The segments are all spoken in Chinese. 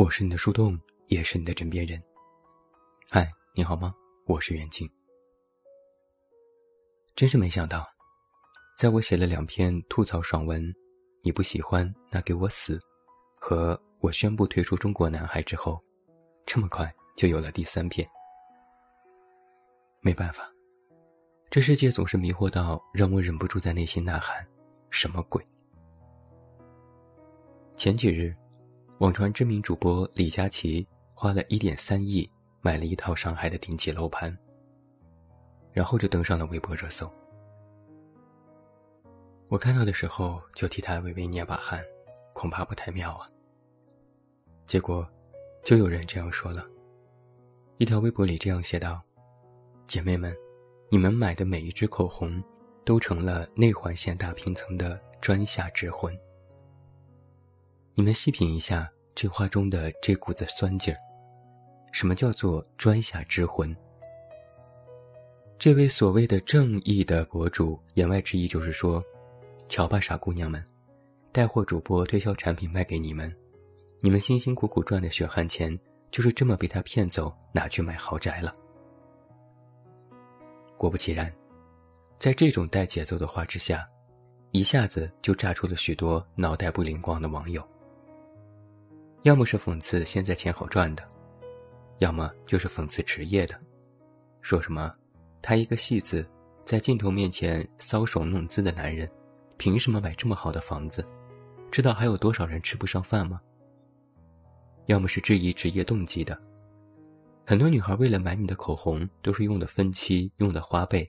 我是你的树洞，也是你的枕边人。嗨，你好吗？我是袁静。真是没想到，在我写了两篇吐槽爽文，你不喜欢那给我死，和我宣布退出中国男孩之后，这么快就有了第三篇。没办法，这世界总是迷惑到让我忍不住在内心呐喊：什么鬼？前几日，网传知名主播李佳琦花了一点三亿买了一套上海的顶级楼盘，然后就登上了微博热搜。我看到的时候就替他微微捏把汗，恐怕不太妙啊。结果，就有人这样说了，一条微博里这样写道：“姐妹们，你们买的每一支口红，都成了内环线大平层的砖下之魂。”你们细品一下这话中的这股子酸劲儿，什么叫做砖下之魂？这位所谓的正义的博主，言外之意就是说，瞧吧，傻姑娘们，带货主播推销产品卖给你们，你们辛辛苦苦赚的血汗钱，就是这么被他骗走，拿去买豪宅了。果不其然，在这种带节奏的话之下，一下子就炸出了许多脑袋不灵光的网友。要么是讽刺现在钱好赚的，要么就是讽刺职业的，说什么他一个戏子，在镜头面前搔首弄姿的男人，凭什么买这么好的房子？知道还有多少人吃不上饭吗？要么是质疑职业动机的，很多女孩为了买你的口红，都是用的分期，用的花呗，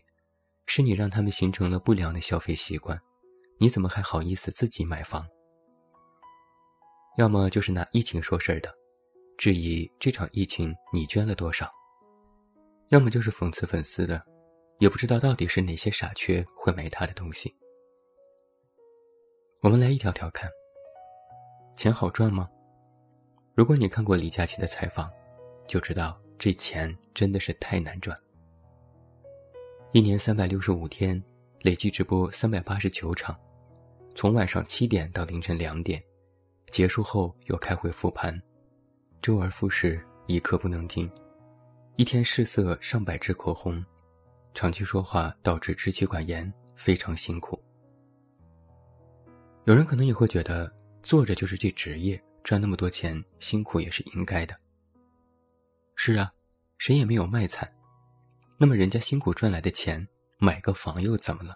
是你让他们形成了不良的消费习惯，你怎么还好意思自己买房？要么就是拿疫情说事儿的，质疑这场疫情你捐了多少；要么就是讽刺粉丝的，也不知道到底是哪些傻缺会买他的东西。我们来一条条看，钱好赚吗？如果你看过李佳琦的采访，就知道这钱真的是太难赚。一年三百六十五天，累计直播三百八十九场，从晚上七点到凌晨两点。结束后又开会复盘，周而复始，一刻不能停。一天试色上百支口红，长期说话导致支气管炎，非常辛苦。有人可能也会觉得，坐着就是这职业，赚那么多钱，辛苦也是应该的。是啊，谁也没有卖惨。那么人家辛苦赚来的钱，买个房又怎么了？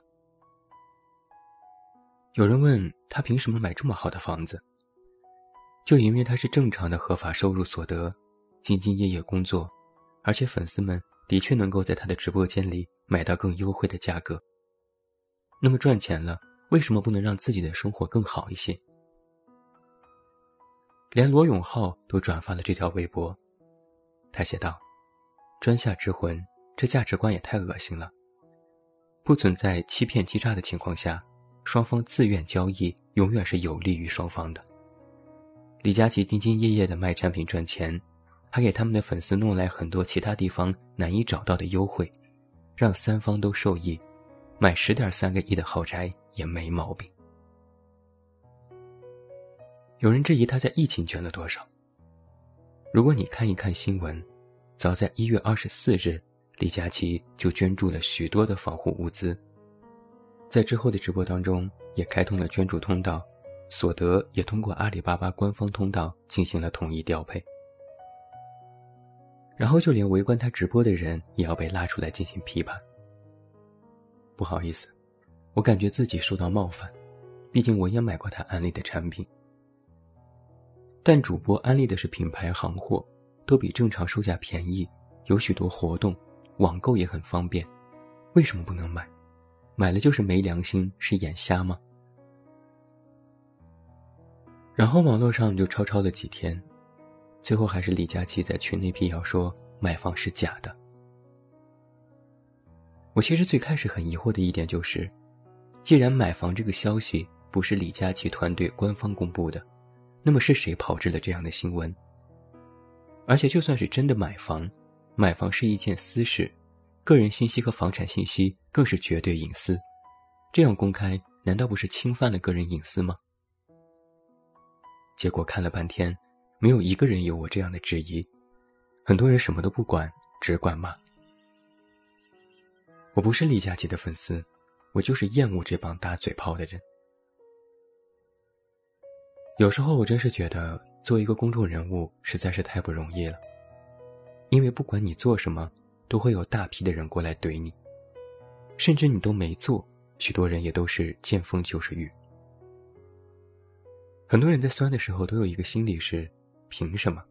有人问他凭什么买这么好的房子？就因为他是正常的合法收入所得，兢兢业业工作，而且粉丝们的确能够在他的直播间里买到更优惠的价格。那么赚钱了，为什么不能让自己的生活更好一些？连罗永浩都转发了这条微博，他写道：“专下之魂，这价值观也太恶心了。不存在欺骗欺诈的情况下，双方自愿交易，永远是有利于双方的。”李佳琦兢兢业业的卖产品赚钱，还给他们的粉丝弄来很多其他地方难以找到的优惠，让三方都受益，买十点三个亿的豪宅也没毛病。有人质疑他在疫情捐了多少？如果你看一看新闻，早在一月二十四日，李佳琦就捐助了许多的防护物资，在之后的直播当中也开通了捐助通道。所得也通过阿里巴巴官方通道进行了统一调配，然后就连围观他直播的人也要被拉出来进行批判。不好意思，我感觉自己受到冒犯，毕竟我也买过他安利的产品。但主播安利的是品牌行货，都比正常售价便宜，有许多活动，网购也很方便，为什么不能买？买了就是没良心，是眼瞎吗？然后网络上就吵吵了几天，最后还是李佳琦在群内辟谣说买房是假的。我其实最开始很疑惑的一点就是，既然买房这个消息不是李佳琦团队官方公布的，那么是谁炮制了这样的新闻？而且就算是真的买房，买房是一件私事，个人信息和房产信息更是绝对隐私，这样公开难道不是侵犯了个人隐私吗？结果看了半天，没有一个人有我这样的质疑，很多人什么都不管，只管骂。我不是李佳琦的粉丝，我就是厌恶这帮打嘴炮的人。有时候我真是觉得做一个公众人物实在是太不容易了，因为不管你做什么，都会有大批的人过来怼你，甚至你都没做，许多人也都是见风就是雨。很多人在酸的时候都有一个心理是：凭什么？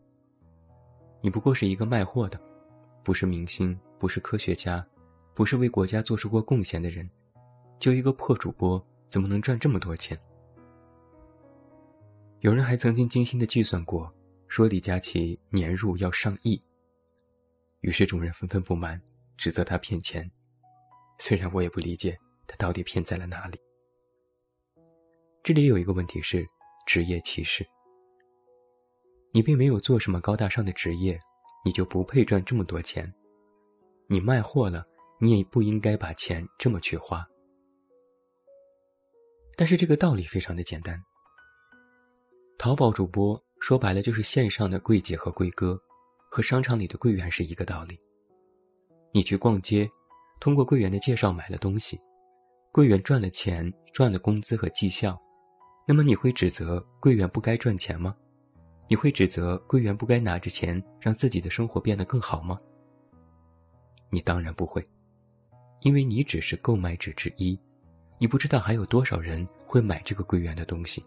你不过是一个卖货的，不是明星，不是科学家，不是为国家做出过贡献的人，就一个破主播，怎么能赚这么多钱？有人还曾经精心的计算过，说李佳琦年入要上亿。于是众人纷纷不满，指责他骗钱。虽然我也不理解他到底骗在了哪里。这里有一个问题是职业歧视。你并没有做什么高大上的职业，你就不配赚这么多钱。你卖货了，你也不应该把钱这么去花。但是这个道理非常的简单。淘宝主播说白了就是线上的柜姐和柜哥，和商场里的柜员是一个道理。你去逛街，通过柜员的介绍买了东西，柜员赚了钱，赚了工资和绩效，那么你会指责柜员不该赚钱吗？你会指责柜员不该拿着钱让自己的生活变得更好吗？你当然不会，因为你只是购买者之一，你不知道还有多少人会买这个柜员的东西。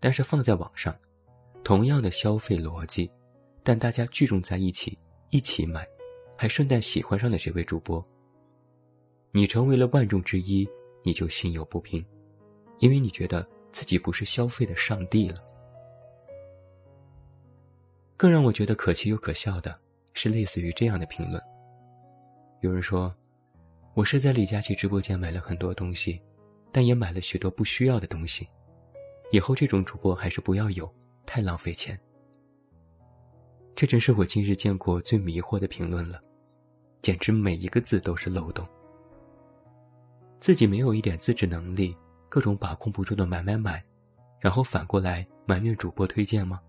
但是放在网上，同样的消费逻辑，但大家聚众在一起一起买，还顺带喜欢上了这位主播。你成为了万众之一，你就心有不平，因为你觉得自己不是消费的上帝了。更让我觉得可气又可笑的是，类似于这样的评论：有人说，我是在李佳琦直播间买了很多东西，但也买了许多不需要的东西。以后这种主播还是不要有，太浪费钱。这真是我今日见过最迷惑的评论了，简直每一个字都是漏洞。自己没有一点自制能力，各种把控不住的买买买，然后反过来埋怨主播推荐吗？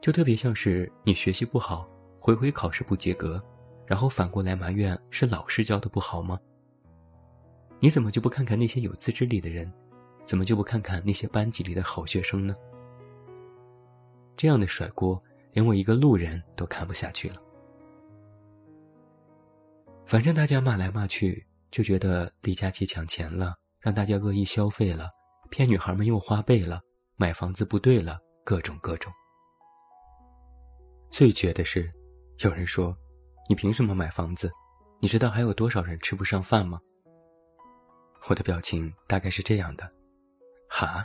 就特别像是你学习不好，回回考试不及格，然后反过来埋怨是老师教的不好吗？你怎么就不看看那些有自制力的人？怎么就不看看那些班级里的好学生呢？这样的甩锅，连我一个路人都看不下去了。反正大家骂来骂去，就觉得李佳琦抢钱了，让大家恶意消费了，骗女孩们用花呗了，买房子不对了，各种各种。最绝的是，有人说：“你凭什么买房子？你知道还有多少人吃不上饭吗？”我的表情大概是这样的。哈，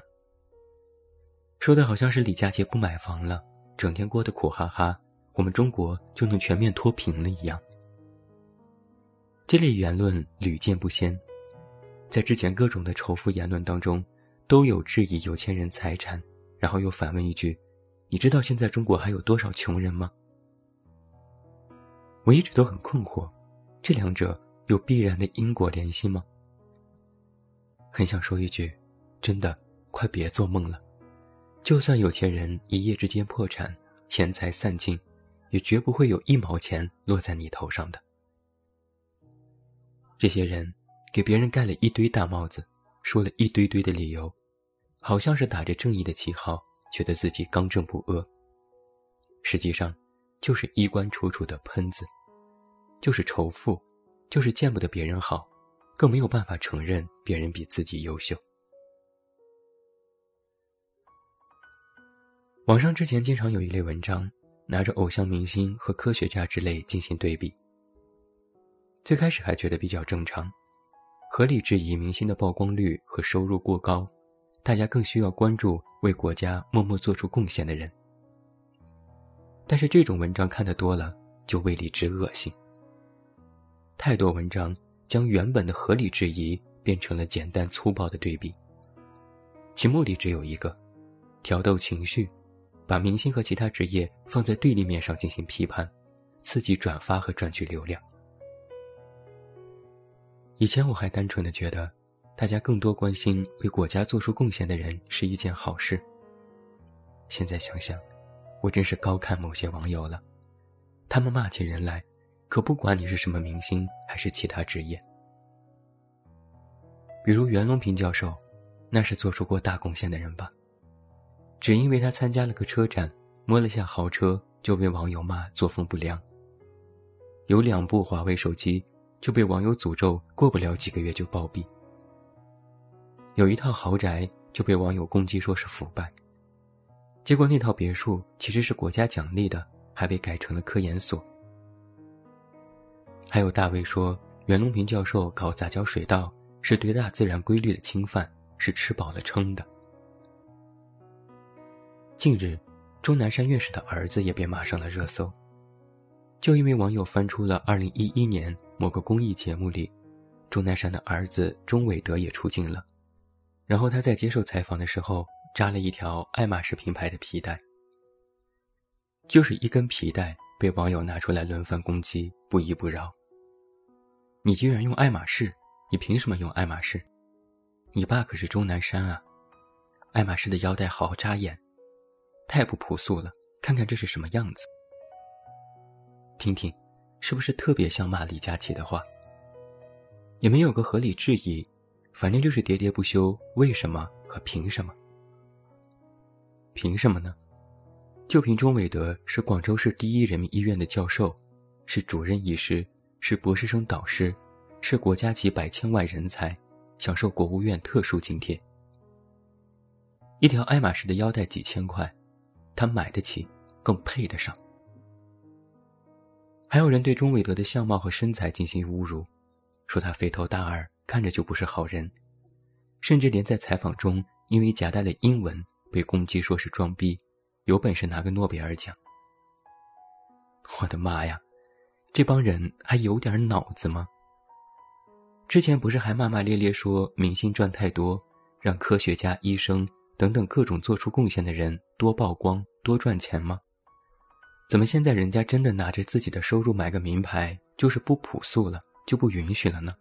说的好像是李佳琦不买房了，整天过得苦哈哈，我们中国就能全面脱贫了一样。这类言论屡见不鲜，在之前各种的仇富言论当中，都有质疑有钱人财产，然后又反问一句：“你知道现在中国还有多少穷人吗？”我一直都很困惑，这两者有必然的因果联系吗？很想说一句。真的，快别做梦了！就算有钱人一夜之间破产，钱财散尽，也绝不会有一毛钱落在你头上的。这些人给别人盖了一堆大帽子，说了一堆堆的理由，好像是打着正义的旗号，觉得自己刚正不阿。实际上，就是衣冠楚楚的喷子，就是仇富，就是见不得别人好，更没有办法承认别人比自己优秀。网上之前经常有一类文章，拿着偶像明星和科学家之类进行对比。最开始还觉得比较正常，合理质疑明星的曝光率和收入过高，大家更需要关注为国家默默做出贡献的人。但是这种文章看得多了，就为理之恶心。太多文章将原本的合理质疑变成了简单粗暴的对比，其目的只有一个：挑逗情绪。把明星和其他职业放在对立面上进行批判，刺激转发和赚取流量。以前我还单纯的觉得，大家更多关心为国家做出贡献的人是一件好事。现在想想，我真是高看某些网友了。他们骂起人来，可不管你是什么明星还是其他职业。比如袁隆平教授，那是做出过大贡献的人吧？只因为他参加了个车展，摸了下豪车，就被网友骂作风不良。有两部华为手机，就被网友诅咒过不了几个月就暴毙。有一套豪宅，就被网友攻击说是腐败。结果那套别墅其实是国家奖励的，还被改成了科研所。还有大卫说袁隆平教授搞杂交水稻是对大自然规律的侵犯，是吃饱了撑的。近日，钟南山院士的儿子也被骂上了热搜，就因为网友翻出了2011年某个公益节目里，钟南山的儿子钟伟德也出镜了，然后他在接受采访的时候。扎了一条爱马仕品牌的皮带，就是一根皮带被网友拿出来轮番攻击，不依不饶。你居然用爱马仕，你凭什么用爱马仕？你爸可是钟南山啊！爱马仕的腰带好扎眼，太不朴素了。看看这是什么样子？听听，是不是特别像骂李佳琦的话？也没有个合理质疑，反正就是喋喋不休。为什么和凭什么？凭什么呢？就凭钟伟德是广州市第一人民医院的教授，是主任医师，是博士生导师，是国家级百千万人才，享受国务院特殊津贴。一条爱马仕的腰带几千块，他买得起，更配得上。还有人对钟伟德的相貌和身材进行侮辱，说他肥头大耳，看着就不是好人，甚至连在采访中因为夹带了英文。被攻击说是装逼，有本事拿个诺贝尔奖！我的妈呀，这帮人还有点脑子吗？之前不是还骂骂咧咧说明星赚太多，让科学家、医生等等各种做出贡献的人多曝光、多赚钱吗？怎么现在人家真的拿着自己的收入买个名牌，就是不朴素了，就不允许了呢？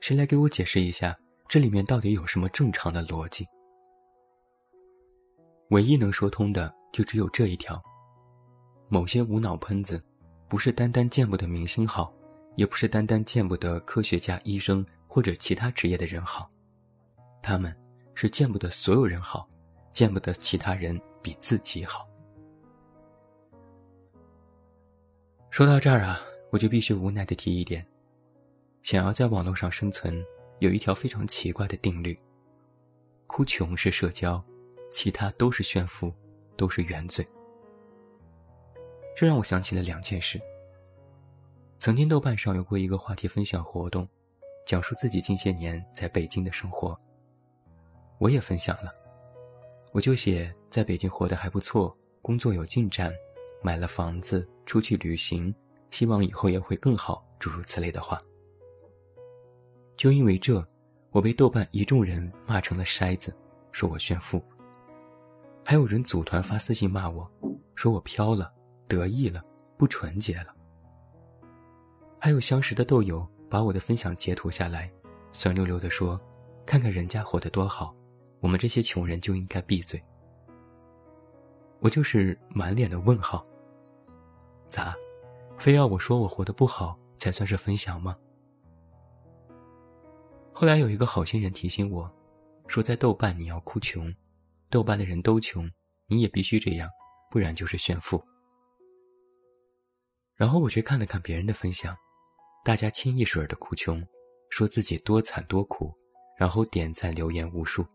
谁来给我解释一下，这里面到底有什么正常的逻辑？唯一能说通的就只有这一条：某些无脑喷子，不是单单见不得明星好，也不是单单见不得科学家、医生或者其他职业的人好，他们是见不得所有人好，见不得其他人比自己好。说到这儿啊，我就必须无奈的提一点：想要在网络上生存，有一条非常奇怪的定律，哭穷是社交。其他都是炫富，都是原罪。这让我想起了两件事。曾经豆瓣上有过一个话题分享活动，讲述自己近些年在北京的生活。我也分享了，我就写在北京活得还不错，工作有进展，买了房子，出去旅行，希望以后也会更好，诸如此类的话。就因为这，我被豆瓣一众人骂成了筛子，说我炫富。还有人组团发私信骂我，说我飘了，得意了，不纯洁了。还有相识的豆友把我的分享截图下来，酸溜溜的说：“看看人家活得多好，我们这些穷人就应该闭嘴。”我就是满脸的问号。咋，非要我说我活得不好才算是分享吗？后来有一个好心人提醒我，说在豆瓣你要哭穷。豆瓣的人都穷，你也必须这样，不然就是炫富。然后我去看了看别人的分享，大家清一水儿的哭穷，说自己多惨多苦，然后点赞留言无数。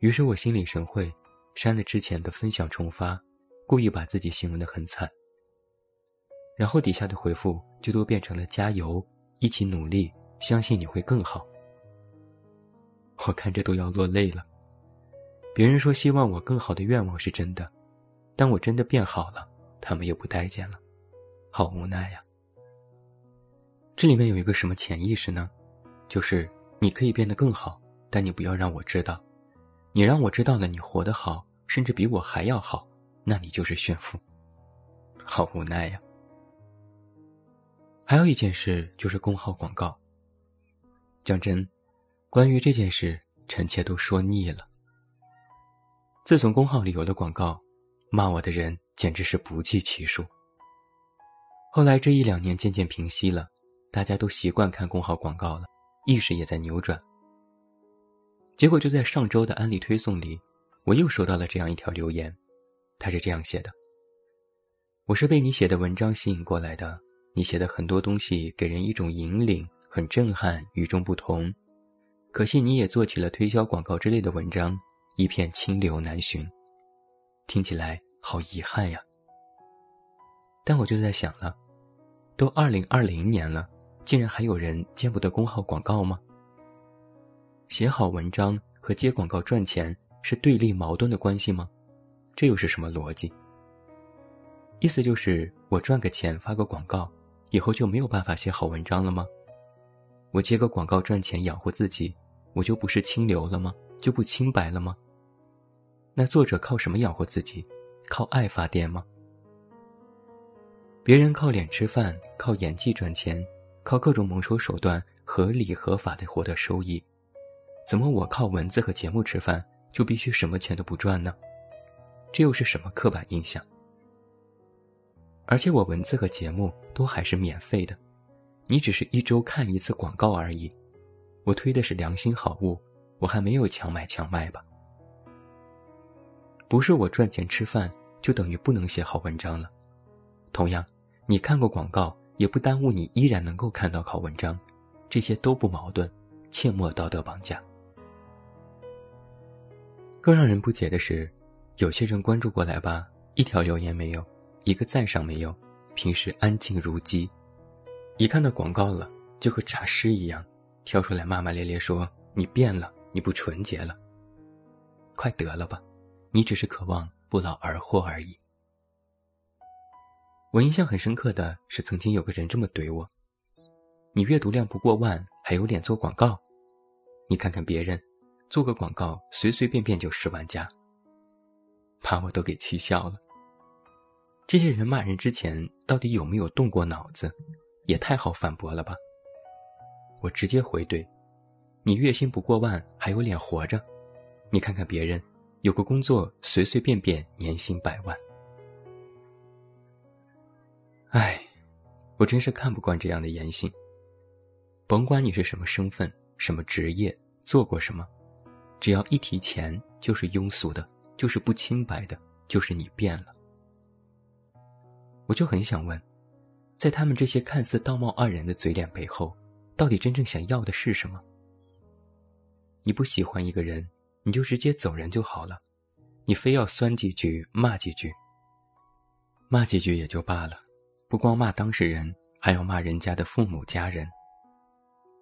于是我心领神会，删了之前的分享重发，故意把自己形容的很惨。然后底下的回复就都变成了加油，一起努力，相信你会更好。我看着都要落泪了。别人说希望我更好的愿望是真的，但我真的变好了，他们又不待见了，好无奈呀。这里面有一个什么潜意识呢？就是你可以变得更好，但你不要让我知道。你让我知道了你活得好，甚至比我还要好，那你就是炫富。好无奈呀。还有一件事就是公号广告。讲真，关于这件事，臣妾都说腻了。自从公号里有了广告，骂我的人简直是不计其数。后来这一两年渐渐平息了，大家都习惯看公号广告了，意识也在扭转。结果就在上周的安利推送里，我又收到了这样一条留言，他是这样写的：“我是被你写的文章吸引过来的，你写的很多东西给人一种引领，很震撼，与众不同。可惜你也做起了推销广告之类的文章，一片清流难寻，听起来好遗憾呀。”但我就在想了，都二零二零年了，竟然还有人见不得公号广告吗？写好文章和接广告赚钱是对立矛盾的关系吗？这又是什么逻辑？意思就是我赚个钱发个广告，以后就没有办法写好文章了吗？我接个广告赚钱养活自己，我就不是清流了吗？就不清白了吗？那作者靠什么养活自己？靠爱发电吗？别人靠脸吃饭，靠演技赚钱，靠各种蒙丑手段合理合法的获得收益。怎么我靠文字和节目吃饭就必须什么钱都不赚呢？这又是什么刻板印象？而且我文字和节目都还是免费的，你只是一周看一次广告而已。我推的是良心好物，我还没有强买强卖吧？不是我赚钱吃饭就等于不能写好文章了。同样，你看过广告也不耽误你依然能够看到好文章，这些都不矛盾，切莫道德绑架。更让人不解的是，有些人关注过来吧，一条留言没有，一个赞赏没有，平时安静如鸡，一看到广告了，就和诈尸一样，跳出来骂骂咧咧说：“你变了，你不纯洁了。”快得了吧，你只是渴望不劳而获而已。我印象很深刻的是，曾经有个人这么怼我：“你阅读量不过万，还有脸做广告？你看看别人。”做个广告，随随便便就十万加，把我都给气笑了。这些人骂人之前到底有没有动过脑子，也太好反驳了吧？我直接回怼：你月薪不过万，还有脸活着？你看看别人，有个工作，随随便便年薪百万。哎，我真是看不惯这样的言行。甭管你是什么身份、什么职业、做过什么。只要一提钱，就是庸俗的，就是不清白的，就是你变了。我就很想问，在他们这些看似道貌岸然的嘴脸背后，到底真正想要的是什么？你不喜欢一个人，你就直接走人就好了，你非要酸几句、骂几句，骂几句也就罢了，不光骂当事人，还要骂人家的父母家人。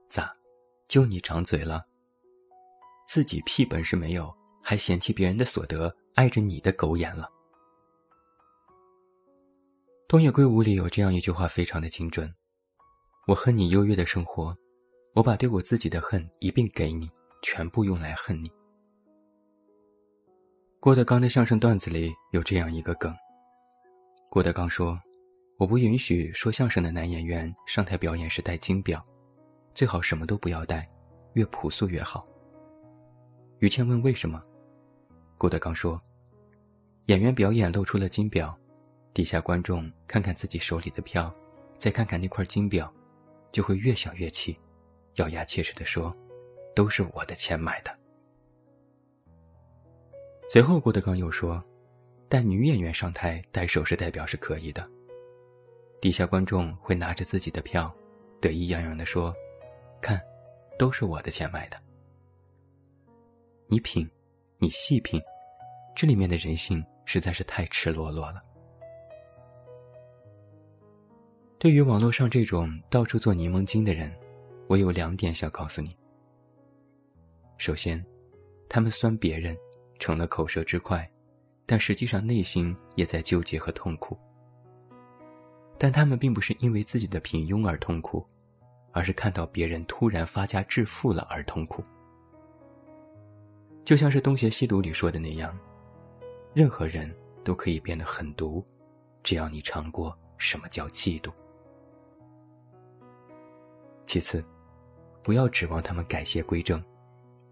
咋，就你长嘴了？自己屁本事没有，还嫌弃别人的所得，碍着你的狗眼了。东野圭吾里有这样一句话，非常的精准：我恨你优越的生活，我把对我自己的恨一并给你，全部用来恨你。郭德纲的相声段子里有这样一个梗：郭德纲说，我不允许说相声的男演员上台表演时戴金表，最好什么都不要戴，越朴素越好。于谦问：“为什么？”郭德纲说：“演员表演露出了金表，底下观众看看自己手里的票，再看看那块金表，就会越想越气，咬牙切齿地说：‘都是我的钱买的。’”随后，郭德纲又说：“带女演员上台戴首饰代表是可以的，底下观众会拿着自己的票，得意洋洋地说：‘看，都是我的钱买的。’”你品，你细品，这里面的人性实在是太赤裸裸了。对于网络上这种到处做柠檬精的人，我有两点想告诉你。首先，他们酸别人，成了口舌之快，但实际上内心也在纠结和痛苦。但他们并不是因为自己的平庸而痛苦，而是看到别人突然发家致富了而痛苦。就像是《东邪西毒》里说的那样，任何人都可以变得狠毒，只要你尝过什么叫嫉妒。其次，不要指望他们改邪归正，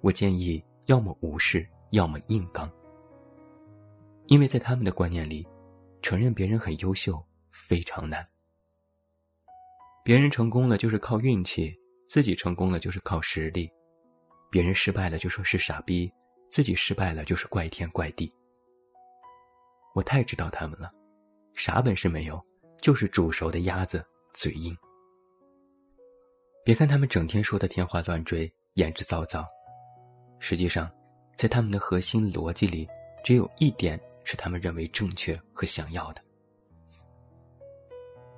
我建议要么无视，要么硬刚。因为在他们的观念里，承认别人很优秀非常难。别人成功了就是靠运气，自己成功了就是靠实力；别人失败了就说是傻逼，自己失败了就是怪天怪地。我太知道他们了，啥本事没有，就是煮熟的鸭子嘴硬。别看他们整天说的天花乱坠、言之凿凿，实际上，在他们的核心逻辑里，只有一点是他们认为正确和想要的。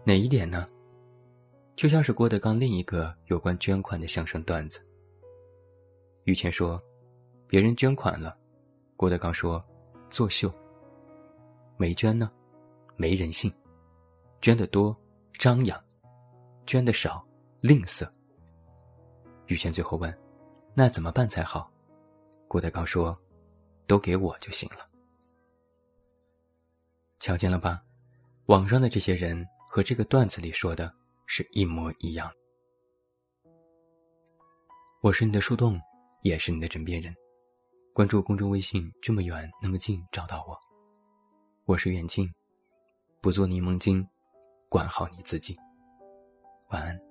哪一点呢？就像是郭德纲另一个有关捐款的相声段子。于谦说：“别人捐款了，郭德纲说，作秀。没捐呢，没人性；捐的多，张扬；捐的少，吝啬。”于谦最后问：“那怎么办才好？”郭德纲说：“都给我就行了。”瞧见了吧，网上的这些人和这个段子里说的是一模一样。我是你的树洞，也是你的枕边人。关注公众微信，这么远那么近，找到我。我是远近，不做柠檬精，管好你自己。晚安。